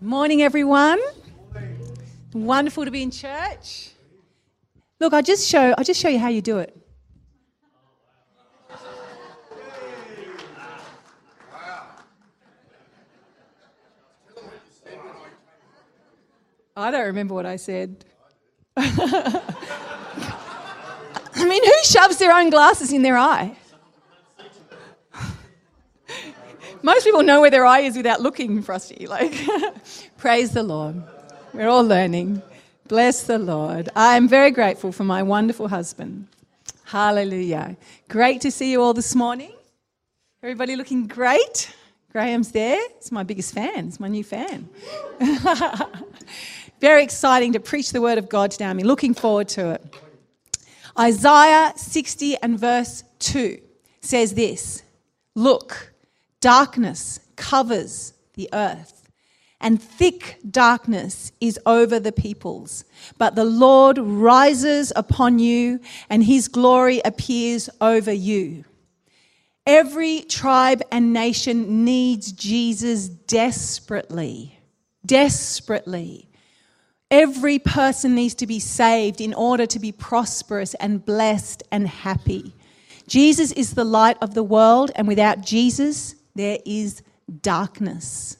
Morning, everyone. Wonderful to be in church. Look, I just show I just show you how you do it. I don't remember what I said. I mean, who shoves their own glasses in their eye? Most people know where their eye is without looking, Frosty. Like, praise the Lord. We're all learning. Bless the Lord. I am very grateful for my wonderful husband. Hallelujah. Great to see you all this morning. Everybody looking great. Graham's there. He's my biggest fan. He's my new fan. very exciting to preach the word of God today. I'm looking forward to it. Isaiah 60 and verse 2 says this Look, darkness covers the earth, and thick darkness is over the peoples. But the Lord rises upon you, and his glory appears over you. Every tribe and nation needs Jesus desperately. Desperately. Every person needs to be saved in order to be prosperous and blessed and happy. Jesus is the light of the world, and without Jesus, there is darkness.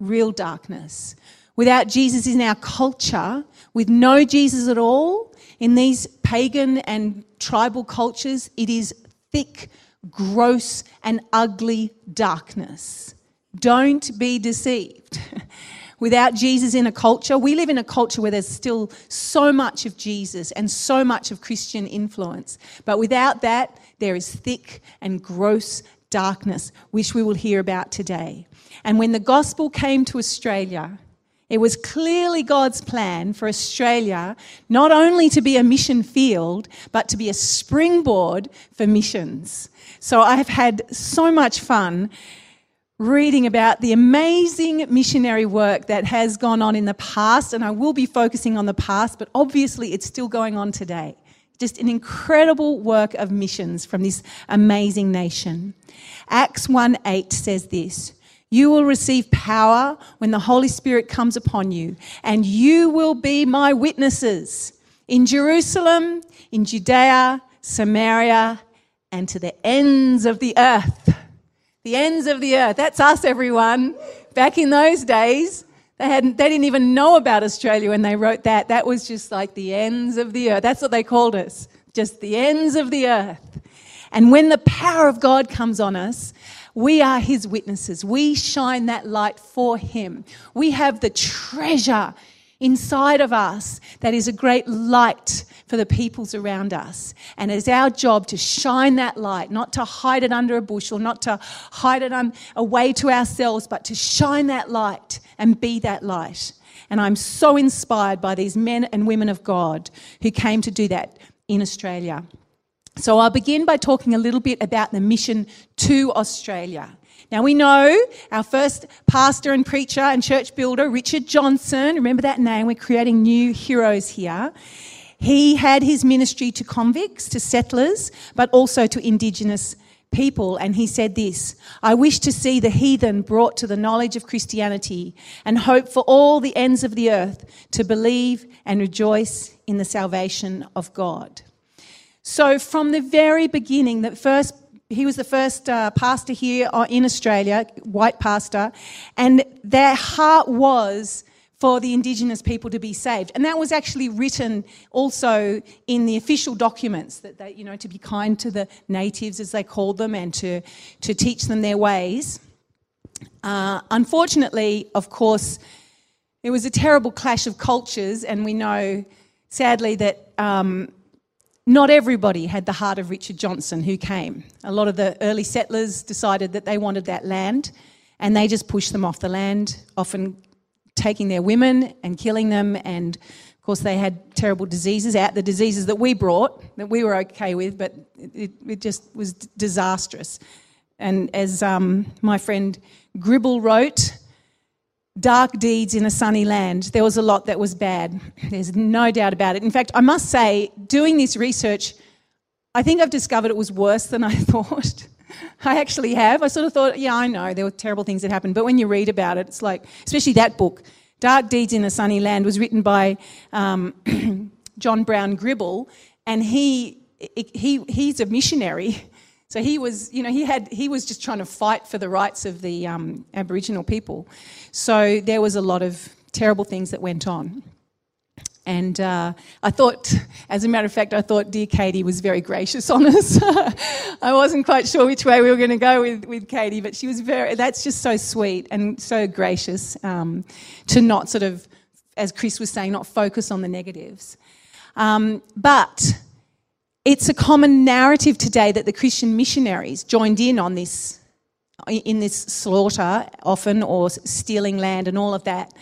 Real darkness. Without Jesus in our culture, with no Jesus at all, in these pagan and tribal cultures, it is thick, gross, and ugly darkness. Don't be deceived. Without Jesus in a culture, we live in a culture where there's still so much of Jesus and so much of Christian influence. But without that, there is thick and gross darkness, which we will hear about today. And when the gospel came to Australia, it was clearly God's plan for Australia not only to be a mission field, but to be a springboard for missions. So I have had so much fun reading about the amazing missionary work that has gone on in the past, and I will be focusing on the past, but obviously it's still going on today. Just an incredible work of missions from this amazing nation. Acts 1 8 says this. You will receive power when the Holy Spirit comes upon you, and you will be my witnesses in Jerusalem, in Judea, Samaria, and to the ends of the earth. The ends of the earth. That's us, everyone. Back in those days, they, hadn't, they didn't even know about Australia when they wrote that. That was just like the ends of the earth. That's what they called us. Just the ends of the earth. And when the power of God comes on us, we are his witnesses. We shine that light for him. We have the treasure inside of us that is a great light for the peoples around us. And it's our job to shine that light, not to hide it under a bushel, not to hide it away to ourselves, but to shine that light and be that light. And I'm so inspired by these men and women of God who came to do that in Australia. So I'll begin by talking a little bit about the mission to Australia. Now we know our first pastor and preacher and church builder, Richard Johnson. Remember that name? We're creating new heroes here. He had his ministry to convicts, to settlers, but also to Indigenous people. And he said this I wish to see the heathen brought to the knowledge of Christianity and hope for all the ends of the earth to believe and rejoice in the salvation of God. So, from the very beginning, the first he was the first uh, pastor here in Australia, white pastor, and their heart was for the Indigenous people to be saved. And that was actually written also in the official documents that they, you know, to be kind to the natives, as they called them, and to, to teach them their ways. Uh, unfortunately, of course, it was a terrible clash of cultures, and we know, sadly, that um, not everybody had the heart of Richard Johnson who came. A lot of the early settlers decided that they wanted that land and they just pushed them off the land, often taking their women and killing them. And of course, they had terrible diseases out the diseases that we brought, that we were okay with, but it, it just was disastrous. And as um, my friend Gribble wrote, dark deeds in a sunny land. There was a lot that was bad. There's no doubt about it. In fact, I must say, doing this research, I think I've discovered it was worse than I thought. I actually have. I sort of thought, yeah, I know there were terrible things that happened, but when you read about it, it's like, especially that book, Dark Deeds in a Sunny Land, was written by um, John Brown Gribble, and he, he, he's a missionary. So he was, you know, he had, he was just trying to fight for the rights of the um, Aboriginal people. So there was a lot of terrible things that went on. And uh, I thought, as a matter of fact, I thought dear Katie was very gracious on us. I wasn't quite sure which way we were going to go with, with Katie, but she was very, that's just so sweet and so gracious um, to not sort of, as Chris was saying, not focus on the negatives. Um, but it's a common narrative today that the Christian missionaries joined in on this, in this slaughter often, or stealing land and all of that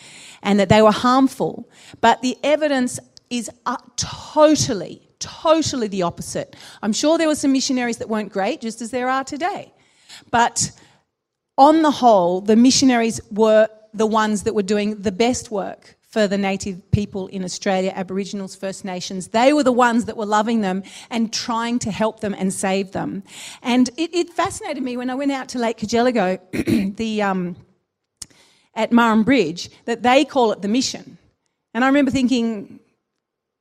and that they were harmful. But the evidence is uh, totally, totally the opposite. I'm sure there were some missionaries that weren't great, just as there are today. But on the whole, the missionaries were the ones that were doing the best work for the native people in Australia, Aboriginals, First Nations. They were the ones that were loving them and trying to help them and save them. And it, it fascinated me when I went out to Lake Cargelligo, the, um, at Murrin Bridge that they call it the mission. And I remember thinking,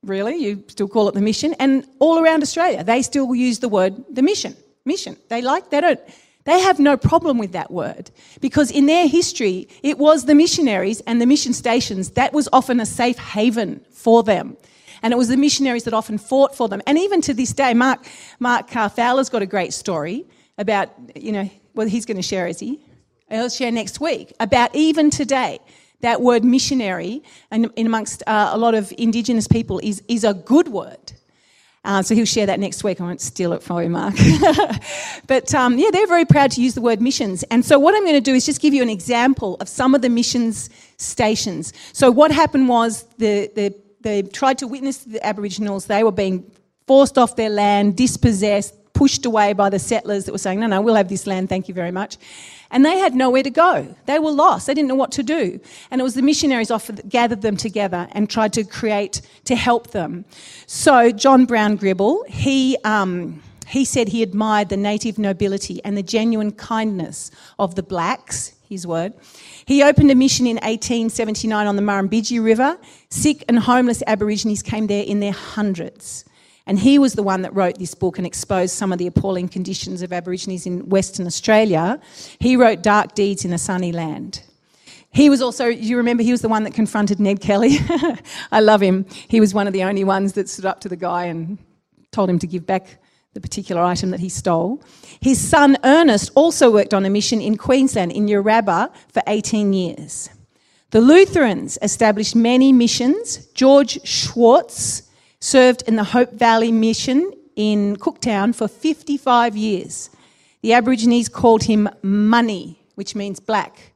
really? You still call it the mission? And all around Australia, they still use the word the mission. Mission. They like, they don't, they have no problem with that word because in their history, it was the missionaries and the mission stations that was often a safe haven for them. And it was the missionaries that often fought for them. And even to this day, Mark, Mark uh, Fowler's got a great story about, you know, well, he's going to share, is he? I'll share next week about even today. That word missionary, and in amongst uh, a lot of Indigenous people, is, is a good word. Uh, so he'll share that next week. I won't steal it from you, Mark. but um, yeah, they're very proud to use the word missions. And so what I'm going to do is just give you an example of some of the missions stations. So what happened was the, the, they tried to witness the Aboriginals. They were being forced off their land, dispossessed, pushed away by the settlers that were saying, no, no, we'll have this land, thank you very much. And they had nowhere to go. They were lost. They didn't know what to do. And it was the missionaries offered, gathered them together and tried to create, to help them. So John Brown Gribble, he, um, he said he admired the native nobility and the genuine kindness of the blacks, his word. He opened a mission in 1879 on the Murrumbidgee River. Sick and homeless Aborigines came there in their hundreds. And he was the one that wrote this book and exposed some of the appalling conditions of Aborigines in Western Australia. He wrote Dark Deeds in a Sunny Land. He was also, you remember, he was the one that confronted Ned Kelly. I love him. He was one of the only ones that stood up to the guy and told him to give back the particular item that he stole. His son Ernest also worked on a mission in Queensland, in Yarrabah, for 18 years. The Lutherans established many missions. George Schwartz served in the Hope Valley Mission in Cooktown for 55 years. The Aborigines called him Muni, which means black,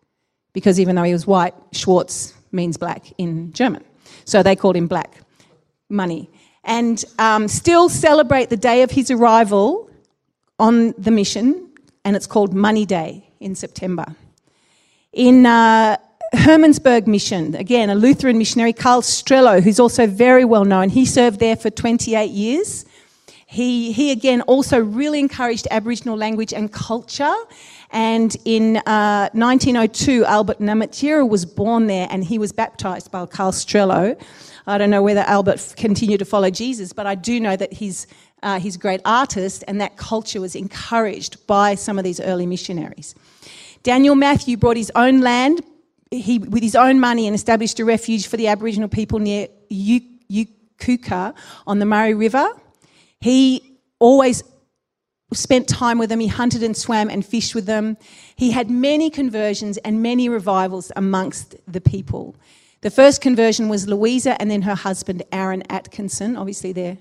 because even though he was white, Schwartz means black in German. So they called him Black Muni. And um, still celebrate the day of his arrival on the mission, and it's called Muni Day in September. In uh, Hermannsburg Mission, again, a Lutheran missionary, Carl Strelow, who's also very well known. He served there for 28 years. He, he again also really encouraged Aboriginal language and culture. And in uh, 1902, Albert Namatjira was born there and he was baptized by Carl Strelow. I don't know whether Albert continued to follow Jesus, but I do know that he's, uh, he's a great artist and that culture was encouraged by some of these early missionaries. Daniel Matthew brought his own land he, with his own money and established a refuge for the Aboriginal people near Echuca on the Murray River. He always spent time with them. He hunted and swam and fished with them. He had many conversions and many revivals amongst the people. The first conversion was Louisa and then her husband, Aaron Atkinson. Obviously, they're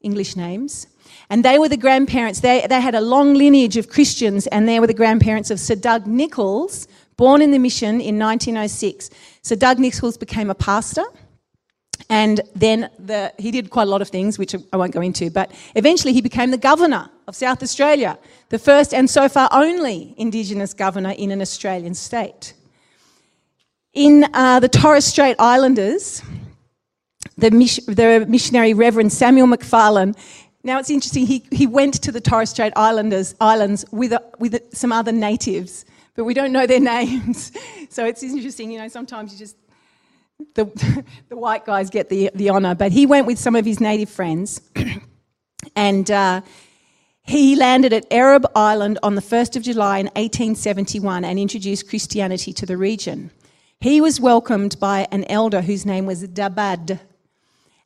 English names. And they were the grandparents. They, they had a long lineage of Christians, and they were the grandparents of Sir Doug Nicholls, born in the mission in 1906. So Doug Nicholls became a pastor. And then the, he did quite a lot of things, which I won't go into, but eventually he became the governor of South Australia, the first and so far only Indigenous governor in an Australian state. In uh, the Torres Strait Islanders, the, the missionary Reverend Samuel Macfarlane now it's interesting, he, he went to the Torres Strait Islanders, Islands with, a, with some other natives, but we don't know their names. So it's interesting, you know, sometimes you just, the, the white guys get the, the honour. But he went with some of his native friends and uh, he landed at Erub Island on the 1st of July in 1871 and introduced Christianity to the region. He was welcomed by an elder whose name was Dabad,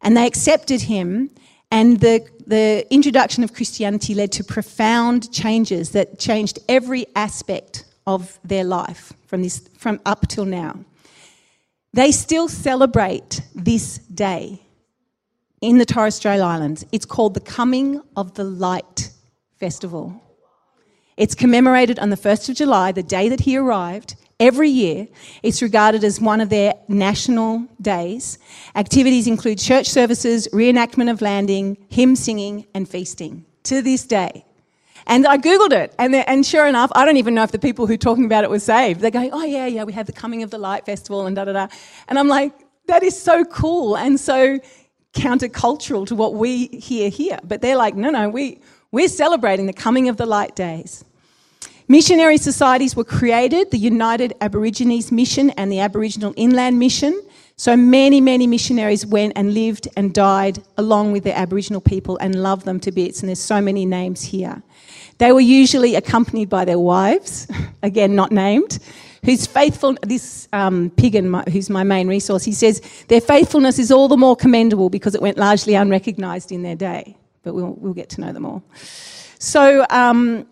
and they accepted him and the, the introduction of Christianity led to profound changes that changed every aspect of their life from, this, from up till now. They still celebrate this day in the Torres Strait Islands. It's called the Coming of the Light Festival. It's commemorated on the 1st of July, the day that he arrived, every year. It's regarded as one of their national days. Activities include church services, reenactment of landing, hymn singing, and feasting to this day. And I Googled it, and, and sure enough, I don't even know if the people who are talking about it were saved. They're going, oh, yeah, yeah, we have the Coming of the Light Festival and da da da. And I'm like, that is so cool and so countercultural to what we hear here. But they're like, no, no, we, we're celebrating the Coming of the Light days. Missionary societies were created the United Aborigines Mission and the Aboriginal Inland Mission. So many, many missionaries went and lived and died along with the Aboriginal people and loved them to bits. And there's so many names here. They were usually accompanied by their wives, again, not named, whose faithful, this um, Piggin, who's my main resource, he says, their faithfulness is all the more commendable because it went largely unrecognised in their day. But we'll, we'll get to know them all. So, um,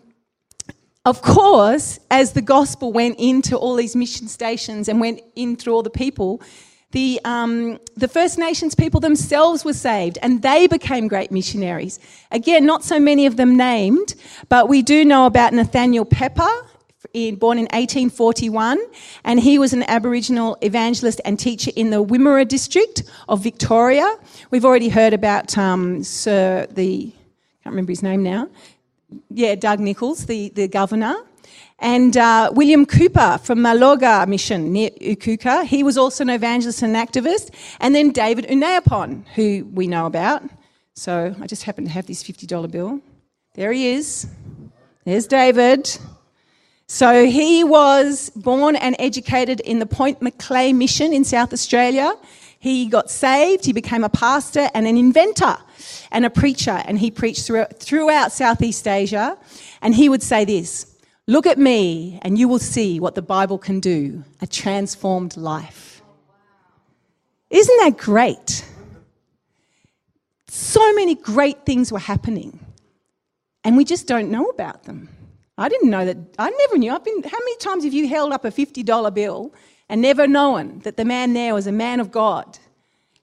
of course, as the gospel went into all these mission stations and went in through all the people, the, um, the First Nations people themselves were saved and they became great missionaries. Again, not so many of them named, but we do know about Nathaniel Pepper, born in 1841, and he was an Aboriginal evangelist and teacher in the Wimmera district of Victoria. We've already heard about um, Sir, the, I can't remember his name now, yeah, Doug Nicholls, the, the governor, and uh, William Cooper from Maloga Mission near Echuca. He was also an evangelist and activist. And then David Unaipon, who we know about. So I just happen to have this $50 bill. There he is. There's David. So he was born and educated in the Point Macleay Mission in South Australia. He got saved, he became a pastor and an inventor and a preacher, and he preached throughout Southeast Asia. And he would say this Look at me, and you will see what the Bible can do a transformed life. Isn't that great? So many great things were happening, and we just don't know about them. I didn't know that. I never knew. I've been, how many times have you held up a $50 bill and never known that the man there was a man of God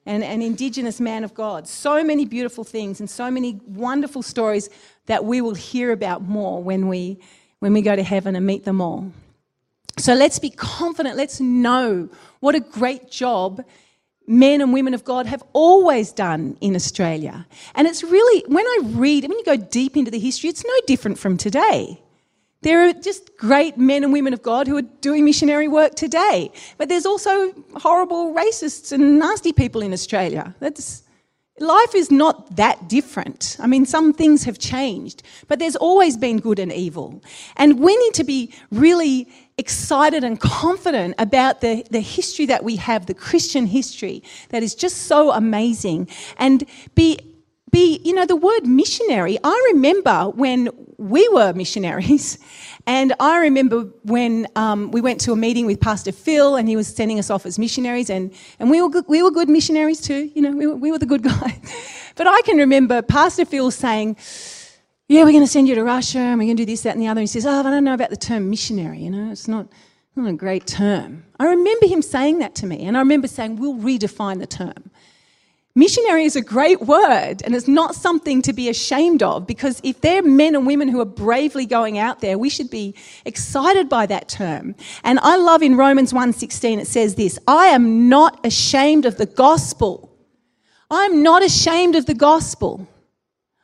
and an Indigenous man of God. So many beautiful things and so many wonderful stories that we will hear about more when we, when we go to heaven and meet them all. So let's be confident, let's know what a great job men and women of God have always done in Australia. And it's really, when I read, when you go deep into the history, it's no different from today. There are just great men and women of God who are doing missionary work today. But there's also horrible racists and nasty people in Australia. That's, life is not that different. I mean, some things have changed, but there's always been good and evil. And we need to be really excited and confident about the, the history that we have, the Christian history that is just so amazing, and be be, you know, the word missionary. I remember when we were missionaries, and I remember when um, we went to a meeting with Pastor Phil, and he was sending us off as missionaries, and, and we, were good, we were good missionaries too, you know, we were, we were the good guys. but I can remember Pastor Phil saying, Yeah, we're going to send you to Russia, and we're going to do this, that, and the other. And he says, Oh, I don't know about the term missionary, you know, it's not, not a great term. I remember him saying that to me, and I remember saying, We'll redefine the term. Missionary is a great word and it's not something to be ashamed of because if they're men and women who are bravely going out there, we should be excited by that term. And I love in Romans 1:16 it says this, I am not ashamed of the gospel. I'm not ashamed of the gospel.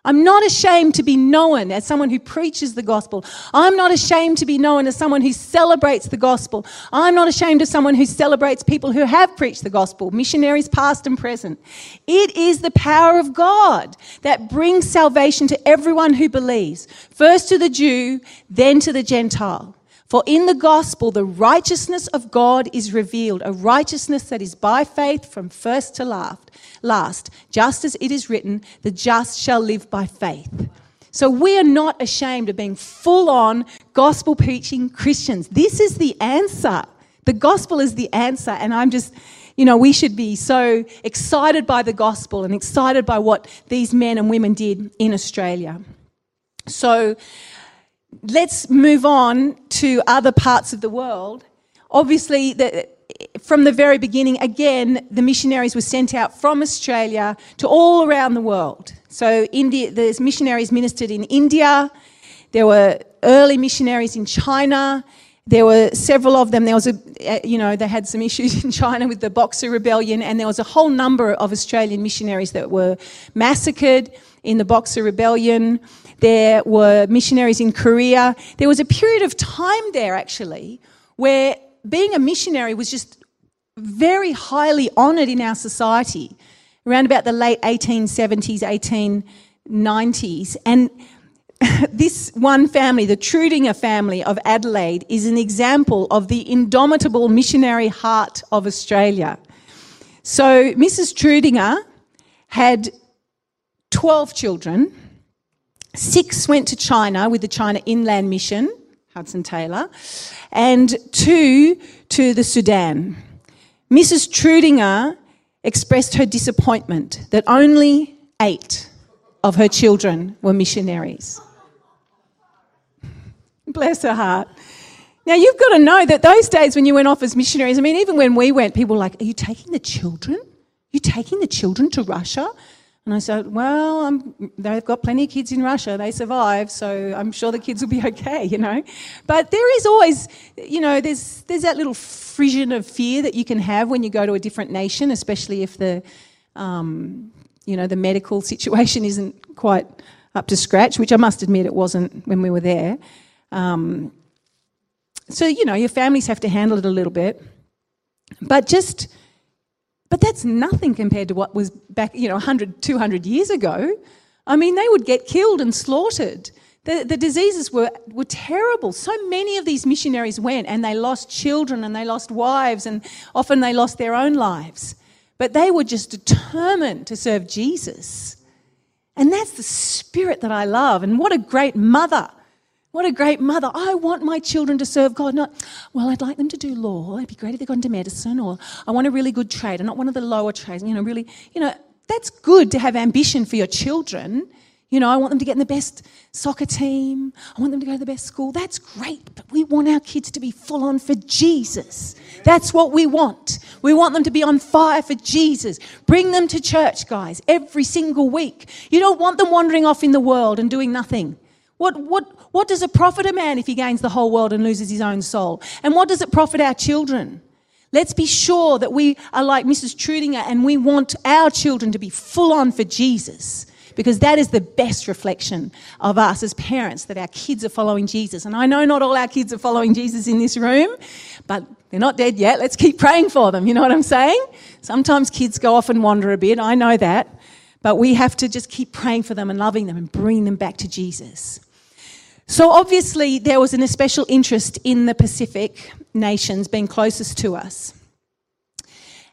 I'm not ashamed to be known as someone who preaches the gospel. I'm not ashamed to be known as someone who celebrates the gospel. I'm not ashamed of someone who celebrates people who have preached the gospel, missionaries past and present. It is the power of God that brings salvation to everyone who believes, first to the Jew, then to the Gentile. For in the gospel, the righteousness of God is revealed, a righteousness that is by faith from first to last. Last, just as it is written, the just shall live by faith. So we are not ashamed of being full on gospel preaching Christians. This is the answer. The gospel is the answer. And I'm just, you know, we should be so excited by the gospel and excited by what these men and women did in Australia. So, let's move on to other parts of the world. Obviously, from the very beginning, again, the missionaries were sent out from Australia to all around the world. So, India, there's missionaries ministered in India. There were early missionaries in China. There were several of them. There was a, eh, you know, they had some issues in China with the Boxer Rebellion, and there was a whole number of Australian missionaries that were massacred in the Boxer Rebellion. There were missionaries in Korea. There was a period of time there, actually, where being a missionary was just very highly honoured in our society around about the late 1870s, 1890s. And this one family, the Trudinger family of Adelaide, is an example of the indomitable missionary heart of Australia. So, Mrs. Trudinger had 12 children. Six went to China with the China Inland Mission, Hudson Taylor, and two to the Sudan. Mrs. Trudinger expressed her disappointment that only eight of her children were missionaries. Bless her heart. Now, you've got to know that those days when you went off as missionaries, I mean, even when we went, people were like, Are you taking the children? Are you taking the children to Russia? And I said, Well, I'm, they've got plenty of kids in Russia. They survive, so I'm sure the kids will be okay, you know. But there is always, you know, there's, there's that little frisson of fear that you can have when you go to a different nation, especially if the, um, you know, the medical situation isn't quite up to scratch, which I must admit it wasn't when we were there. Um, so, you know, your families have to handle it a little bit. But just but that's nothing compared to what was back, you know, 100, 200 years ago. I mean, they would get killed and slaughtered. The, the diseases were, were terrible. So many of these missionaries went and they lost children and they lost wives and often they lost their own lives. But they were just determined to serve Jesus. And that's the spirit that I love. And what a great mother what a great mother. I want my children to serve God. Not, well, I'd like them to do law. It'd be great if they got into medicine, or I want a really good trade. I'm not one of the lower trades. You know, really, you know, that's good to have ambition for your children. You know, I want them to get in the best soccer team. I want them to go to the best school. That's great, but we want our kids to be full on for Jesus. That's what we want. We want them to be on fire for Jesus. Bring them to church, guys, every single week. You don't want them wandering off in the world and doing nothing. What, what, what does it profit a man if he gains the whole world and loses his own soul? And what does it profit our children? Let's be sure that we are like Mrs. Trudinger and we want our children to be full on for Jesus because that is the best reflection of us as parents that our kids are following Jesus. And I know not all our kids are following Jesus in this room, but they're not dead yet. Let's keep praying for them. You know what I'm saying? Sometimes kids go off and wander a bit. I know that. But we have to just keep praying for them and loving them and bringing them back to Jesus. So, obviously, there was an especial interest in the Pacific nations being closest to us.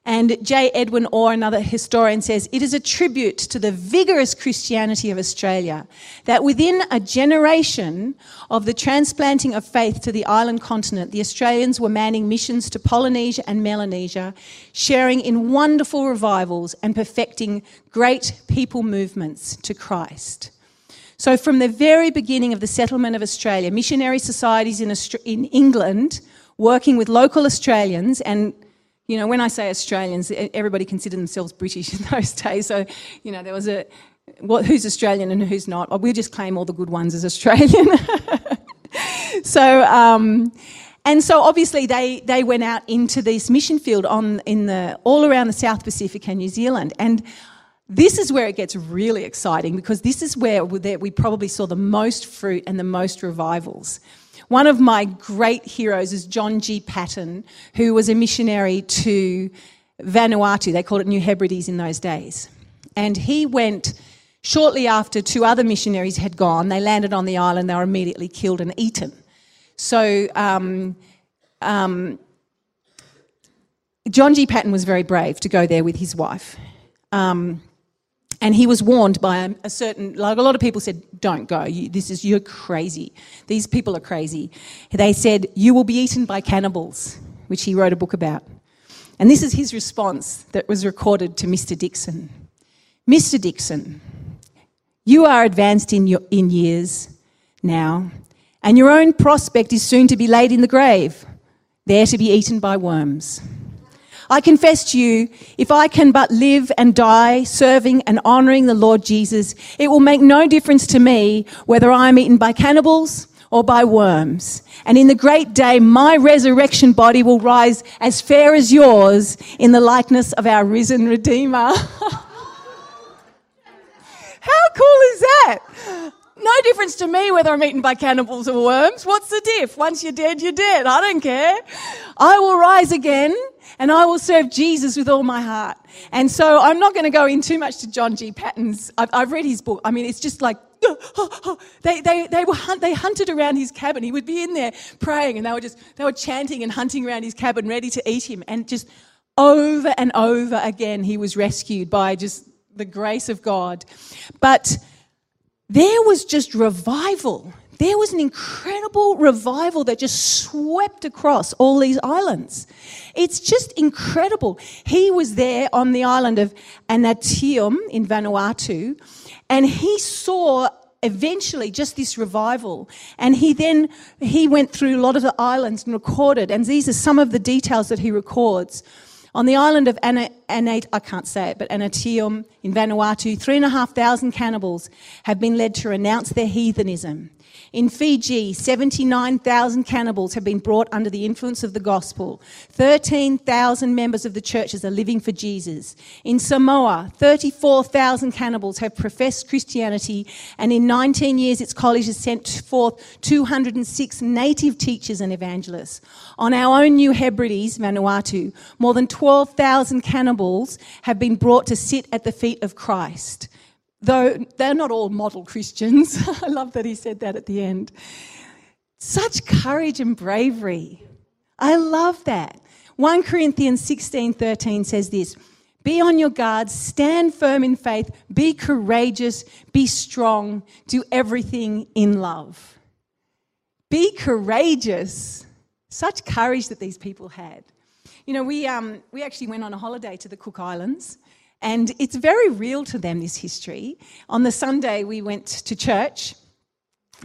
And J. Edwin Orr, another historian, says it is a tribute to the vigorous Christianity of Australia that within a generation of the transplanting of faith to the island continent, the Australians were manning missions to Polynesia and Melanesia, sharing in wonderful revivals and perfecting great people movements to Christ. So, from the very beginning of the settlement of Australia, missionary societies in, in England working with local Australians and you know, when I say Australians, everybody considered themselves British in those days. So, you know, there was a, what, who's Australian and who's not? We just claim all the good ones as Australian. so, um, and so obviously they, they went out into this mission field on, in the, all around the South Pacific and New Zealand. And this is where it gets really exciting because this is where we probably saw the most fruit and the most revivals. One of my great heroes is John G. Paton, who was a missionary to Vanuatu. They called it New Hebrides in those days. And he went shortly after two other missionaries had gone. They landed on the island, they were immediately killed and eaten. So, um, um, John G. Paton was very brave to go there with his wife. Um, and he was warned by a, a, certain, like a lot of people said, don't go. You, this is, you're crazy. These people are crazy. They said, you will be eaten by cannibals, which he wrote a book about. And this is his response that was recorded to Mr. Dixon. Mr. Dixon, you are advanced in, your, in years now, and your own prospect is soon to be laid in the grave, there to be eaten by worms. I confess to you, if I can but live and die serving and honouring the Lord Jesus, it will make no difference to me whether I am eaten by cannibals or by worms. And in the great day, my resurrection body will rise as fair as yours in the likeness of our risen Redeemer. How cool is that? No difference to me whether I'm eaten by cannibals or worms. What's the diff? Once you're dead, you're dead. I don't care. I will rise again and I will serve Jesus with all my heart. And so I'm not going to go in too much to John G. Paton's. I've, I've read his book. I mean, it's just like, they, they, they, were hunt, they hunted around his cabin. He would be in there praying and they were just, they were chanting and hunting around his cabin ready to eat him. And just over and over again, he was rescued by just the grace of God. But there was just revival there was an incredible revival that just swept across all these islands. It's just incredible. He was there on the island of Aneityum in Vanuatu, and he saw eventually just this revival and he then he went through a lot of the islands and recorded and these are some of the details that he records on the island of Anate, I can't say it, but Aneityum in Vanuatu, three and a half thousand cannibals have been led to renounce their heathenism. In Fiji, 79,000 cannibals have been brought under the influence of the gospel. 13,000 members of the churches are living for Jesus. In Samoa, 34,000 cannibals have professed Christianity, and in 19 years, its college has sent forth 206 native teachers and evangelists. On our own New Hebrides, Vanuatu, more than 12,000 cannibals have been brought to sit at the feet of Christ though they're not all model Christians. I love that he said that at the end. Such courage and bravery. I love that. 1 Corinthians 16:13 says this, be on your guard, stand firm in faith, be courageous, be strong, do everything in love. Be courageous. Such courage that these people had. You know, we, um, we actually went on a holiday to the Cook Islands and it's very real to them, this history. On the Sunday, we went to church,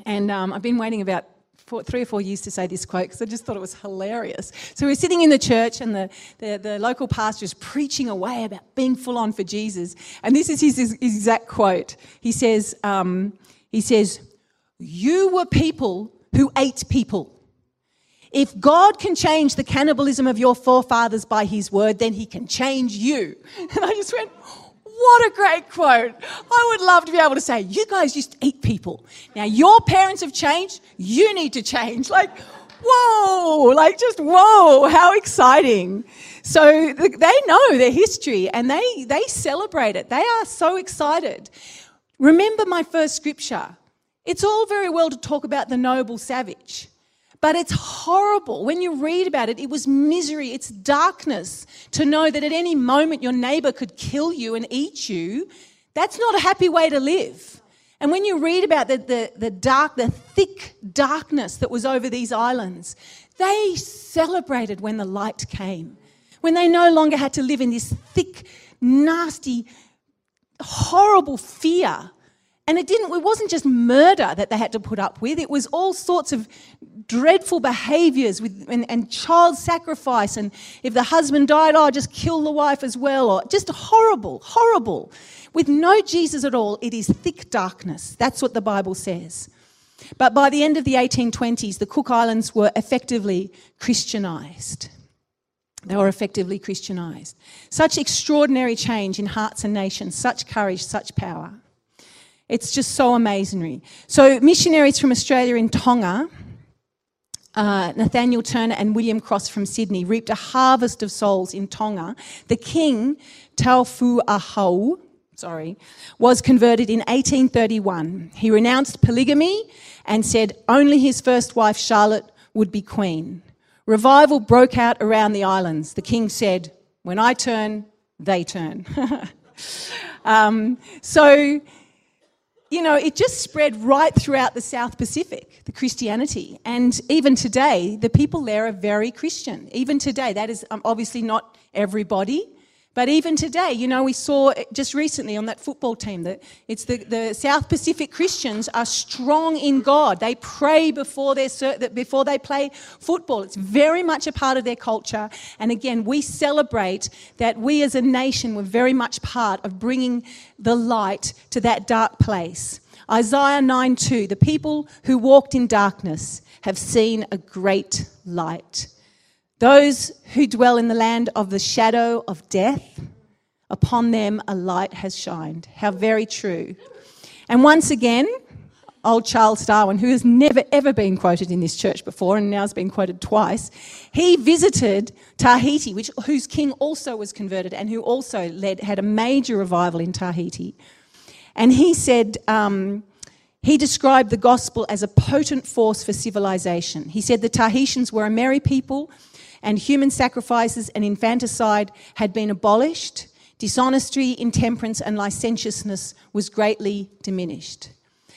and um, I've been waiting about four, three or four years to say this quote because I just thought it was hilarious. So we're sitting in the church, and the, the, the local pastor is preaching away about being full on for Jesus. And this is his, his exact quote. He says, um, he says, You were people who ate people. If God can change the cannibalism of your forefathers by his word, then he can change you. And I just went, what a great quote. I would love to be able to say, you guys used to eat people. Now your parents have changed. You need to change. Like, whoa, like just whoa, how exciting. So they know their history and they, they celebrate it. They are so excited. Remember my first scripture. It's all very well to talk about the noble savage. But it's horrible. When you read about it, it was misery, it's darkness to know that at any moment your neighbor could kill you and eat you. That's not a happy way to live. And when you read about the, the, the dark, the thick darkness that was over these islands, they celebrated when the light came, when they no longer had to live in this thick, nasty, horrible fear And it didn't, it wasn't just murder that they had to put up with, it was all sorts of dreadful behaviors with, and, and child sacrifice. And if the husband died, oh, just kill the wife as well. Or just horrible, horrible. With no Jesus at all, it is thick darkness. That's what the Bible says. But by the end of the 1820s, the Cook Islands were effectively Christianized. They were effectively Christianized. Such extraordinary change in hearts and nations, such courage, such power. It's just so amazing. So, missionaries from Australia in Tonga, uh, Nathaniel Turner and William Cross from Sydney, reaped a harvest of souls in Tonga. The king, Taufa'ahau, sorry, was converted in 1831. He renounced polygamy and said only his first wife, Charlotte, would be queen. Revival broke out around the islands. The king said, When I turn, they turn. um, so, you know, it just spread right throughout the South Pacific, the Christianity. And even today, the people there are very Christian. Even today, that is um, obviously not everybody, but even today, you know, we saw just recently on that football team that it's the, the South Pacific Christians are strong in God. They pray before, their, before they play football. It's very much a part of their culture. And again, we celebrate that we as a nation were very much part of bringing the light to that dark place. Isaiah 9 2 The people who walked in darkness have seen a great light. Those who dwell in the land of the shadow of death, upon them a light has shined. How very true. And once again, old Charles Darwin, who has never ever been quoted in this church before and now has been quoted twice, he visited Tahiti, which, whose king also was converted and who also led, had a major revival in Tahiti. And he said, um, he described the gospel as a potent force for civilization. He said the Tahitians were a merry people and human sacrifices and infanticide had been abolished, dishonesty, intemperance, and licentiousness was greatly diminished.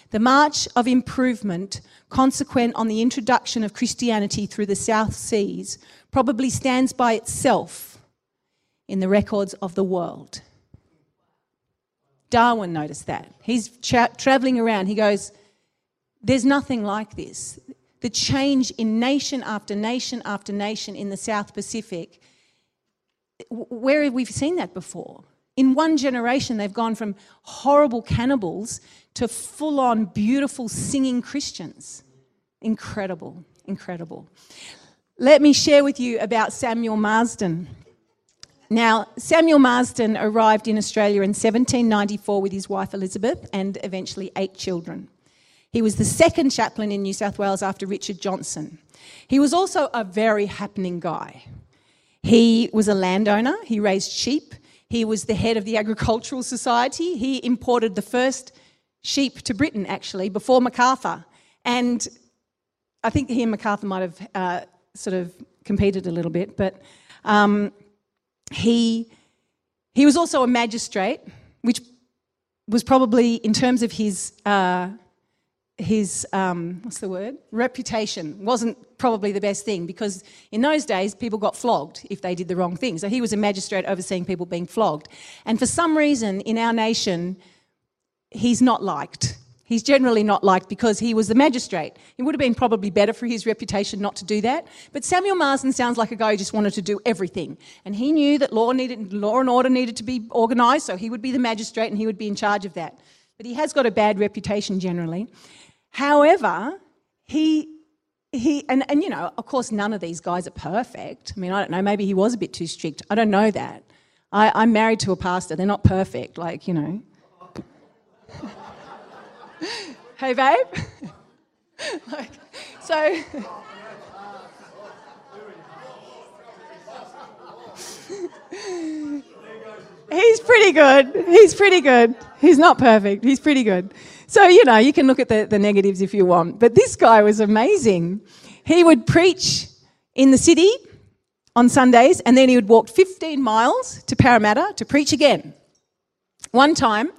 The march of improvement, consequent on the introduction of Christianity through the South Seas, probably stands by itself in the records of the world. Darwin noticed that. He's tra- traveling around. He goes, There's nothing like this the change in nation after nation after nation in the South Pacific, where have we seen that before? In one generation, they've gone from horrible cannibals to full on beautiful singing Christians. Incredible, incredible. Let me share with you about Samuel Marsden. Now, Samuel Marsden arrived in Australia in 1794 with his wife Elizabeth and eventually eight children. He was the second chaplain in New South Wales after Richard Johnson. He was also a very happening guy. He was a landowner, he raised sheep, he was the head of the Agricultural Society, he imported the first sheep to Britain actually before MacArthur. And I think he and MacArthur might have uh, sort of competed a little bit, but um, he, he was also a magistrate, which was probably, in terms of his uh, his um, what's the word? Reputation wasn't probably the best thing because in those days people got flogged if they did the wrong thing. So he was a magistrate overseeing people being flogged. And for some reason in our nation he's not liked. He's generally not liked because he was the magistrate. It would have been probably better for his reputation not to do that. But samuel marsden sounds like a guy who just wanted to do everything. And he knew that law needed law and order needed to be organized so he would be the magistrate and he would be in charge of that but he has got a bad reputation generally However, he he and, and you know, of course none of these guys are perfect. I mean, I don't know, maybe he was a bit too strict. I don't know that. I, I'm married to a pastor, they're not perfect, like, you know. hey babe? like, so He's pretty good. He's pretty good. He's not perfect. He's pretty good. So, you know, you can look at the, the negatives if you want. But this guy was amazing. He would preach in the city on Sundays and then he would walk 15 miles to Parramatta to preach again. One time,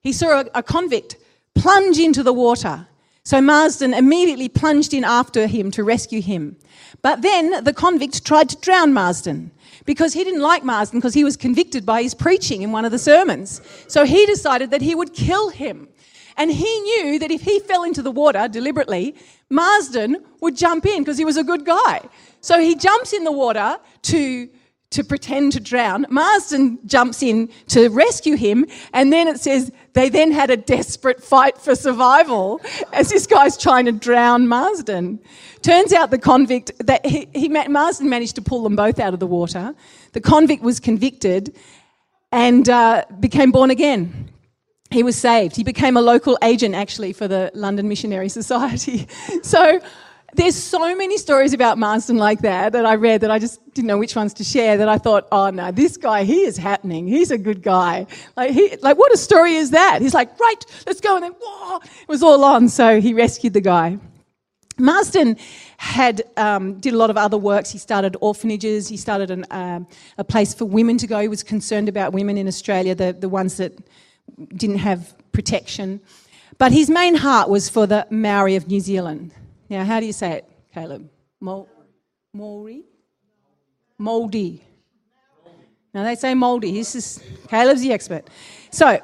he saw a, a convict plunge into the water. So Marsden immediately plunged in after him to rescue him. But then the convict tried to drown Marsden because he didn't like Marsden because he was convicted by his preaching in one of the sermons. So he decided that he would kill him. And he knew that if he fell into the water deliberately, Marsden would jump in because he was a good guy. So he jumps in the water to to pretend to drown. Marsden jumps in to rescue him, and then it says they then had a desperate fight for survival as this guy's trying to drown Marsden. Turns out the convict that he, he Marsden managed to pull them both out of the water. The convict was convicted and uh, became born again. He was saved. He became a local agent actually for the London Missionary Society. so there's so many stories about Marsden like that that I read that I just didn't know which ones to share. That I thought, oh no, this guy, he is happening. He's a good guy. Like he, like what a story is that? He's like, right, let's go, and then whoa, it was all on. So he rescued the guy. Marsden had um, did a lot of other works. He started orphanages. He started an, uh, a place for women to go. He was concerned about women in Australia, the the ones that didn't have protection. But his main heart was for the Maori of New Zealand. Now, how do you say it, Caleb? Maori? Moldy. Now they say moldy. This is Caleb's the expert. So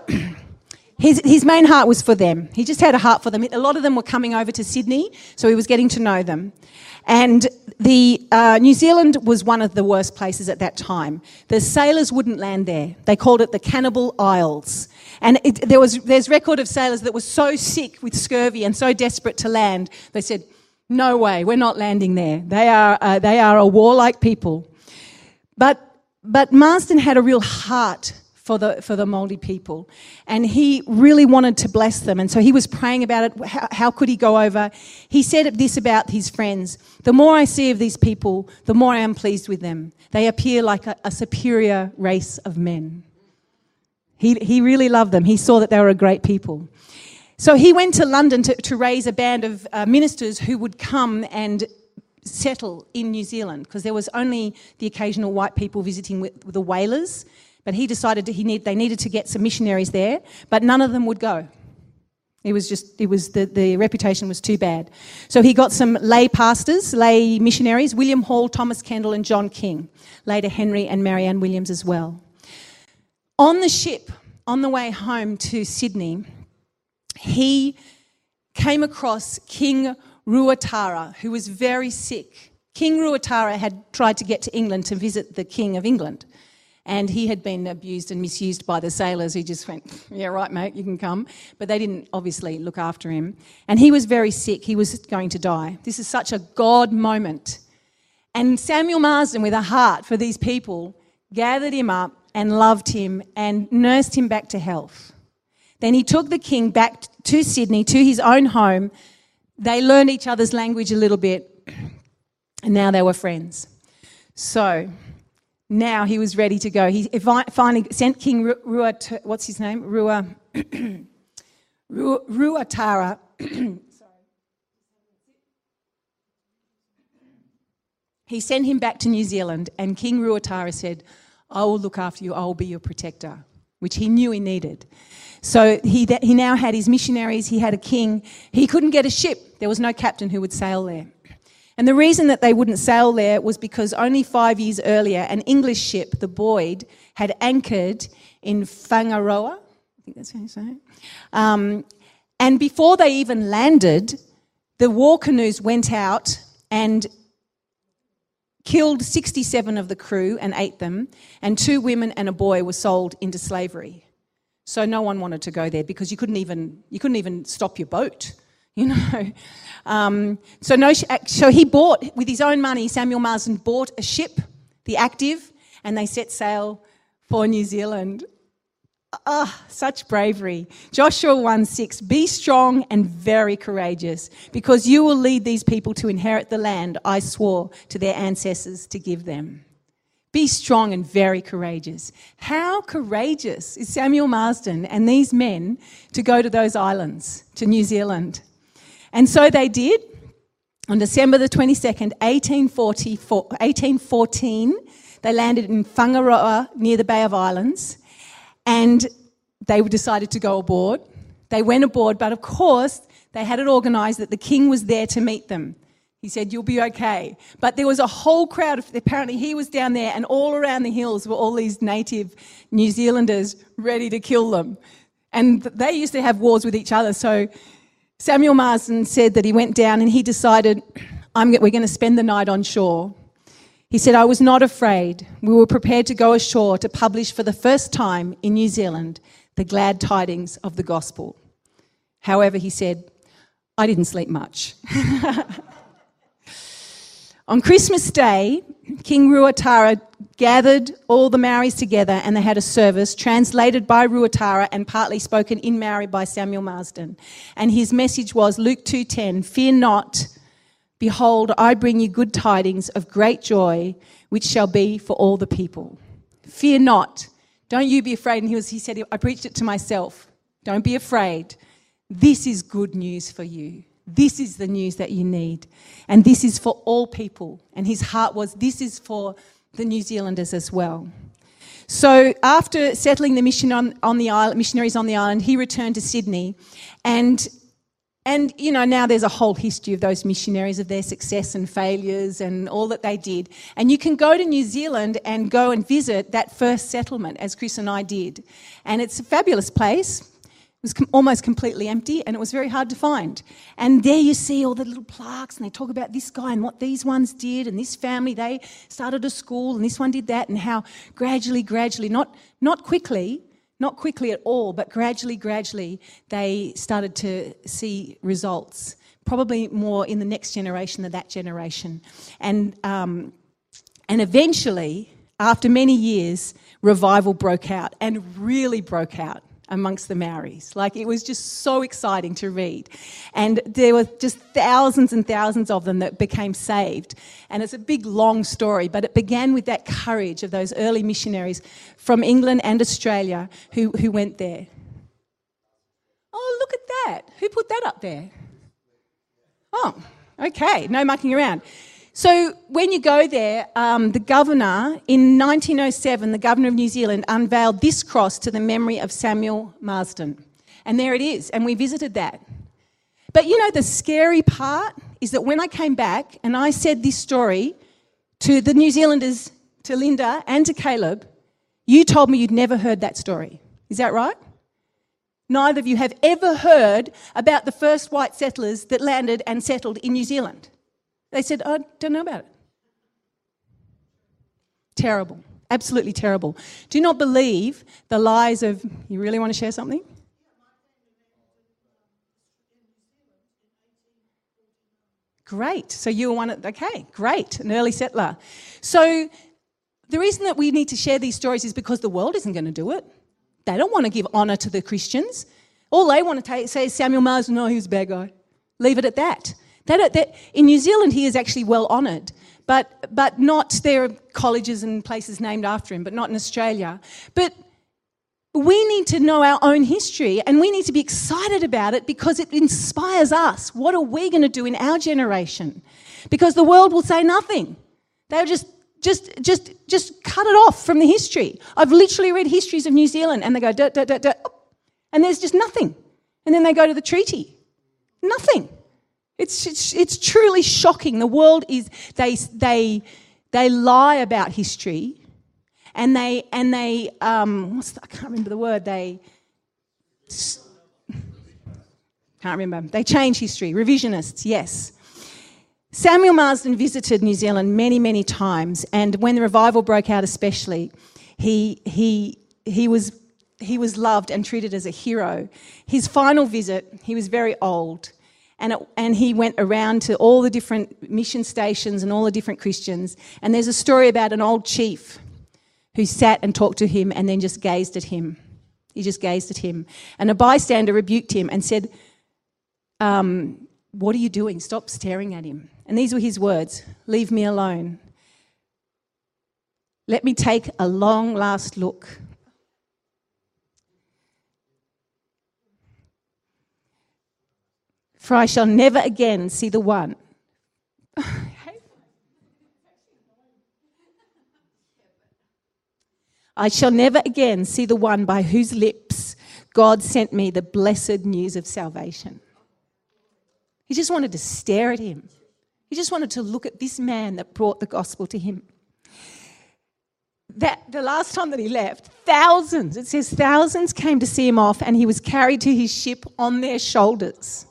his, his main heart was for them. He just had a heart for them. A lot of them were coming over to Sydney, so he was getting to know them. And the uh, New Zealand was one of the worst places at that time. The sailors wouldn't land there. They called it the Cannibal Isles. And it, there was there's record of sailors that were so sick with scurvy and so desperate to land, they said, "No way, we're not landing there. They are uh, they are a warlike people." But but Marsden had a real heart for the, for the Māori people. And he really wanted to bless them. And so he was praying about it. How, how, could he go over? He said this about his friends The more I see of these people, the more I am pleased with them. They appear like a, a superior race of men. He, he really loved them. He saw that they were a great people. So he went to London to, to raise a band of uh, ministers who would come and settle in New Zealand because there was only the occasional white people visiting with, with the whalers but he decided he need, they needed to get some missionaries there, but none of them would go. It was just, it was the, the reputation was too bad. So he got some lay pastors, lay missionaries, William Hall, Thomas Kendall, and John King. Later, Henry and Marianne Williams as well. On the ship, on the way home to Sydney, he came across King Ruatara, who was very sick. King Ruatara had tried to get to England to visit the King of England. And he had been abused and misused by the sailors who just went, Yeah, right, mate, you can come. But they didn't obviously look after him. And he was very sick. He was going to die. This is such a God moment. And Samuel Marsden, with a heart for these people, gathered him up and loved him and nursed him back to health. Then he took the king back to Sydney, to his own home. They learned each other's language a little bit, and now they were friends. So, now he was ready to go. He finally sent King Rua, what's his name? Rua, Ruatara. he sent him back to New Zealand, and King Ruatara said, I will look after you, I will be your protector, which he knew he needed. So he, he now had his missionaries, he had a king. He couldn't get a ship, there was no captain who would sail there. And the reason that they wouldn't sail there was because only five years earlier, an English ship, the Boyd, had anchored in Whangaroa. I think that's how you say it. Um, and before they even landed, the war canoes went out and killed 67 of the crew and ate them, and two women and a boy were sold into slavery. So no one wanted to go there because you couldn't even, you couldn't even stop your boat you know. Um, so, no, so he bought, with his own money, Samuel Marsden bought a ship, the Active, and they set sail for New Zealand. Ah, such bravery. Joshua 1 6 Be strong and very courageous, because you will lead these people to inherit the land I swore to their ancestors to give them. Be strong and very courageous. How courageous is Samuel Marsden and these men to go to those islands, to New Zealand? And so they did. On December the 22nd, 1814, they landed in Whangaroa near the Bay of Islands and they decided to go aboard. They went aboard, but of course, they had it organised that the king was there to meet them. He said, You'll be okay. But there was a whole crowd of, apparently, he was down there, and all around the hills were all these native New Zealanders ready to kill them. And they used to have wars with each other. So Samuel Marsden said that he went down and he decided, we're going to spend the night on shore. He said, I was not afraid. We were prepared to go ashore to publish for the first time in New Zealand the glad tidings of the gospel. However, he said, I didn't sleep much. On Christmas Day, King Ruatara gathered all the Maoris together and they had a service translated by Ruatara and partly spoken in Maori by Samuel Marsden. And his message was Luke 2:10, "Fear not, behold, I bring you good tidings of great joy, which shall be for all the people. Fear not. Don't you be afraid." And he was he said I preached it to myself. Don't be afraid. This is good news for you. This is the news that you need. And this is for all people. And his heart was, this is for the New Zealanders as well. So after settling the mission on, on the island, missionaries on the island, he returned to Sydney. And and, you know, now there's a whole history of those missionaries, of their success and failures and all that they did. And you can go to New Zealand and go and visit that first settlement, as Chris and I did. And it's a fabulous place. It was com- almost completely empty and it was very hard to find. And there you see all the little plaques and they talk about this guy and what these ones did and this family, they started a school and this one did that and how gradually, gradually, not, not quickly, not quickly at all, but gradually, gradually, they started to see results. Probably more in the next generation than that generation. And, um, and eventually, after many years, revival broke out and really broke out amongst the Maoris. Like it was just so exciting to read. And there were just thousands and thousands of them that became saved. And it's a big, long story, but it began with that courage of those early missionaries from England and Australia who, who went there. Oh, look at that. Who put that up there? Oh, okay. No mucking around. So when you go there, um, the governor, in 1907, the governor of New Zealand unveiled this cross to the memory of Samuel Marsden. And there it is, and we visited that. But you know, the scary part is that when I came back and I said this story to the New Zealanders, to Linda and to Caleb, you told me you'd never heard that story. Is that right? Neither of you have ever heard about the first white settlers that landed and settled in New Zealand. They said, I don't know about it. Terrible. Absolutely terrible. Do not believe the lies of, you really want to share something? Great. So you were one of, okay, great, an early settler. So the reason that we need to share these stories is because the world isn't going to do it. They don't want to give honour to the Christians. All they want to say is Samuel Mars, no, he was a bad guy. Leave it at that. In New Zealand, he is actually well honoured, but, but not, there are colleges and places named after him, but not in Australia. But we need to know our own history and we need to be excited about it because it inspires us. What are we going to do in our generation? Because the world will say nothing. They'll just just just just cut it off from the history. I've literally read histories of New Zealand and they go da, da, da, and there's just nothing. And then they go to the treaty. Nothing. It's, it's, it's truly shocking. The world is, they, they, they lie about history and they, and they um, what's the, I can't remember the word, they, can't remember, they change history, revisionists, yes. Samuel Marsden visited New Zealand many, many times, and when the revival broke out, especially, he, he, he, was, he was loved and treated as a hero. His final visit, he was very old and, it, and he went around to all the different mission stations and all the different Christians. And there's a story about an old chief who sat and talked to him and then just gazed at him. He just gazed at him. And a bystander rebuked him and said, um, What are you doing? Stop staring at him. And these were his words Leave me alone. Let me take a long last look for I shall never again see the one. I shall never again see the one by whose lips God sent me the blessed news of salvation. He just wanted to stare at him. He just wanted to look at this man that brought the gospel to him. that the last time that he left, thousands, it says thousands came to see him off, and he was carried to his ship on their shoulders.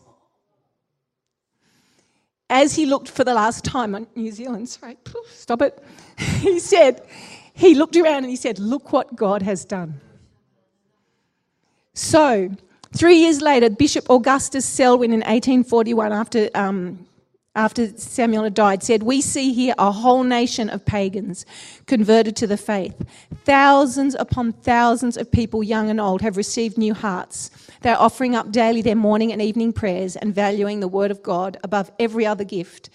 As he looked for the last time on New Zealand, sorry, stop it, he said, he looked around and he said, Look what God has done. So, three years later, Bishop Augustus Selwyn in 1841, after um, after Samuel had died, said, We see here a whole nation of pagans converted to the faith. Thousands upon thousands of people, young and old, have received new hearts. They're offering up daily their morning and evening prayers and valuing the Word of God above every other gift.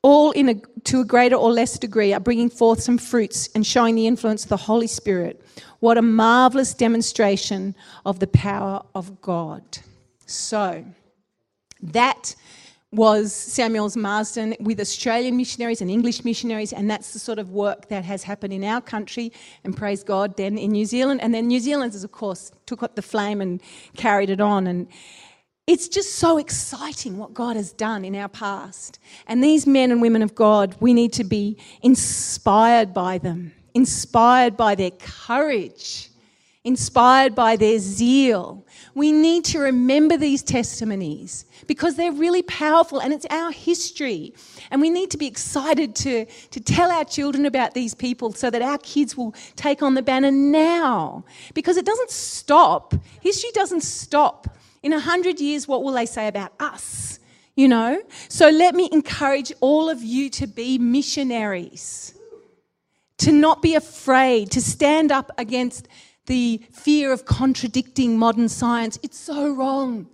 All, in a, to a greater or less degree, are bringing forth some fruits and showing the influence of the Holy Spirit. What a marvelous demonstration of the power of God. So, that was Samuel's Marsden with Australian missionaries and English missionaries, and that's the sort of work that has happened in our country, and praise God, then in New Zealand. And then New Zealanders, of course, took up the flame and carried it on. And it's just so exciting what God has done in our past. And these men and women of God, we need to be inspired by them, inspired by their courage inspired by their zeal. We need to remember these testimonies because they're really powerful and it's our history. And we need to be excited to, to tell our children about these people so that our kids will take on the banner now. Because it doesn't stop, history doesn't stop. In a hundred years, what will they say about us? You know? So let me encourage all of you to be missionaries, to not be afraid, to stand up against the fear of contradicting modern science. It's so wrong.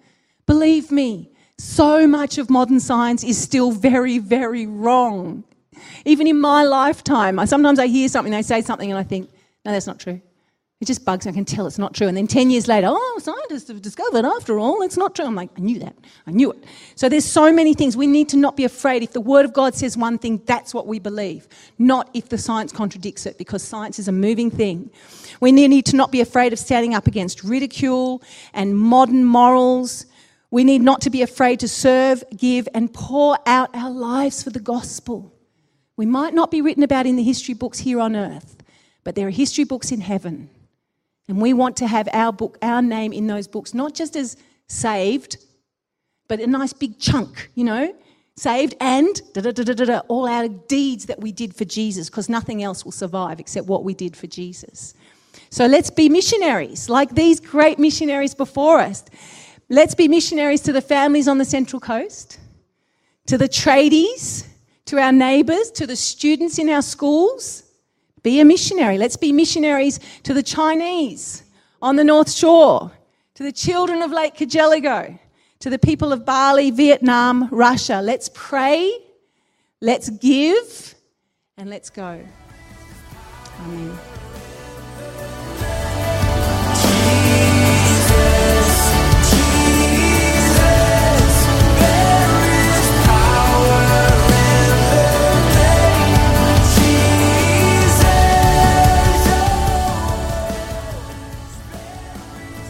Believe me, so much of modern science is still very, very wrong. Even in my lifetime, sometimes I hear something, they say something, and I think, no, that's not true. It just bugs me. I can tell it's not true. And then 10 years later, oh, scientists have discovered after all, it's not true. I'm like, I knew that. I knew it. So there's so many things. We need to not be afraid. If the Word of God says one thing, that's what we believe, not if the science contradicts it, because science is a moving thing. We need to not be afraid of standing up against ridicule and modern morals. We need not to be afraid to serve, give, and pour out our lives for the gospel. We might not be written about in the history books here on earth, but there are history books in heaven. And we want to have our book, our name in those books, not just as saved, but a nice big chunk, you know, saved and da, da, da, all our deeds that we did for Jesus, because nothing else will survive except what we did for Jesus. So let's be missionaries, like these great missionaries before us. Let's be missionaries to the families on the Central Coast, to the tradies, to our neighbours, to the students in our schools be a missionary. Let's be missionaries to the Chinese on the North Shore, to the children of Lake Cargelligo, to the people of Bali, Vietnam, Russia. Let's pray, let's give, and let's go. Amen.